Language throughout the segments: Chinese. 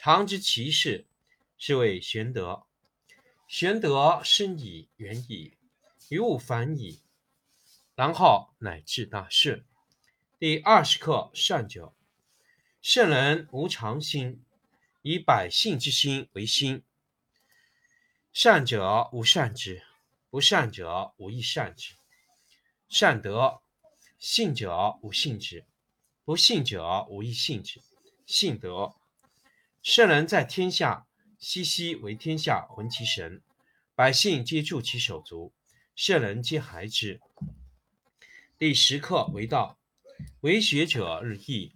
常知其事，是谓玄德。玄德深矣，远矣，于物反矣，然后乃至大顺。第二十课善者，圣人无常心，以百姓之心为心。善者无善之，不善者无亦善之。善德，信者无信之，不信者无亦信之。信德，圣人在天下，熙熙为天下浑其神，百姓皆助其手足，圣人皆孩之。第十课为道，为学者日益，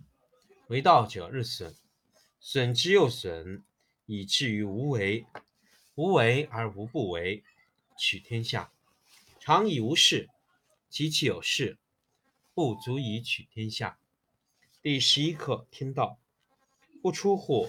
为道者日损，损之又损，以至于无为。无为而无不为，取天下常以无事，及其有事，不足以取天下。第十一课天道。不出户，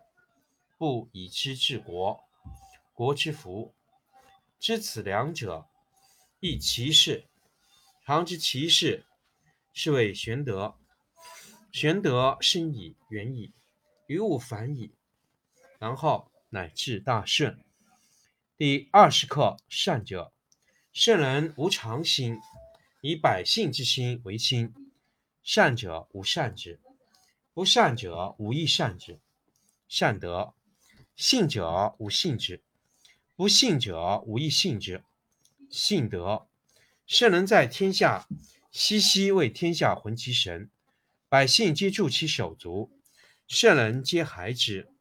不以知治国，国之福。知此两者，亦其事。常知其事，是谓玄德。玄德深矣，远矣，于物反矣，然后乃至大顺。第二十课善者，圣人无常心，以百姓之心为心。善者无善之，不善者无亦善之。善德。信者无信之，不信者无亦信之。信德，圣人在天下，熙熙为天下浑其神，百姓皆助其手足，圣人皆孩之。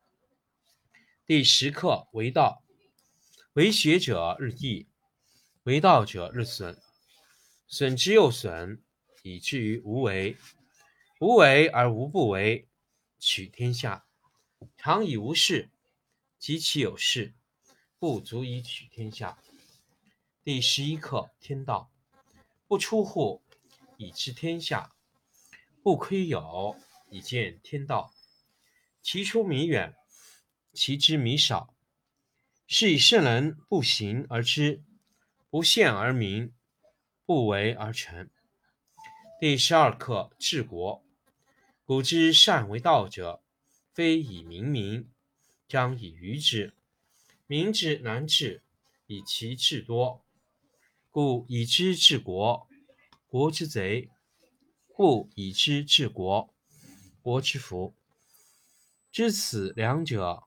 第十课为道，为学者日益，为道者日损，损之又损，以至于无为。无为而无不为，取天下常以无事。及其有事，不足以取天下。第十一课天道，不出户以知天下，不窥有以见天道。其出弥远，其知弥少。是以圣人不行而知，不见而明，不为而成。第十二课治国。古之善为道者，非以明民。将以愚之，民之难治，以其智多。故以知治国，国之贼；故以知治国，国之福。知此两者，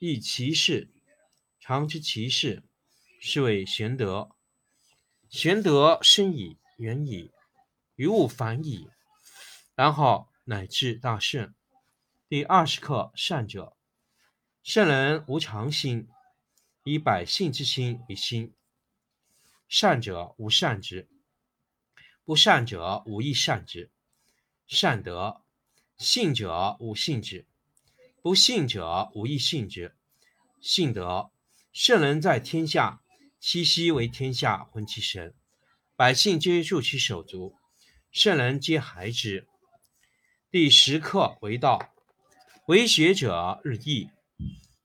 亦其事。常知其事，是谓玄德。玄德深矣，远矣，于物反矣，然后乃至大顺。第二十课善者。圣人无常心，以百姓之心为心。善者无善之，不善者无亦善之。善德，信者无信之，不信者无亦信之。信德，圣人在天下，熙熙为天下浑其神，百姓皆助其手足，圣人皆孩之。第十课为道，为学者日益。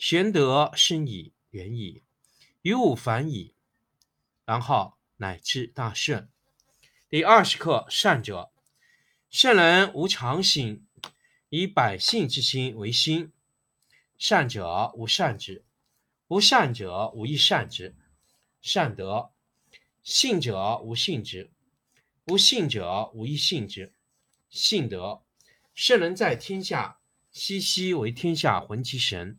玄德深矣，远矣，于物反矣，然后。乃至大圣。第二十课：善者，圣人无常心，以百姓之心为心。善者无善之，不善者无亦善之。善德，信者无信之，不信者无亦信之。信德，圣人在天下，熙熙为天下浑其神，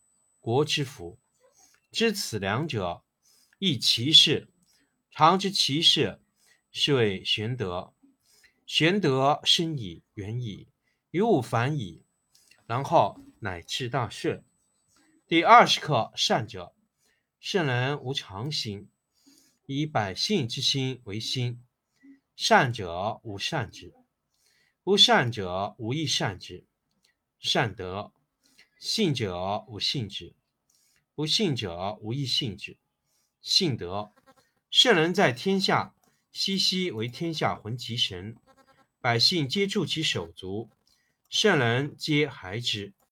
国之福。知此两者，亦其事。常知其事，是谓玄德。玄德深矣，远矣，于物反矣，然后乃至大顺。第二十课：善者，圣人无常心，以百姓之心为心。善者无善之，不善者无亦善之。善德，信者无信之，不信者无亦信之。信德。圣人在天下，熙熙为天下浑其神，百姓皆助其手足，圣人皆孩之。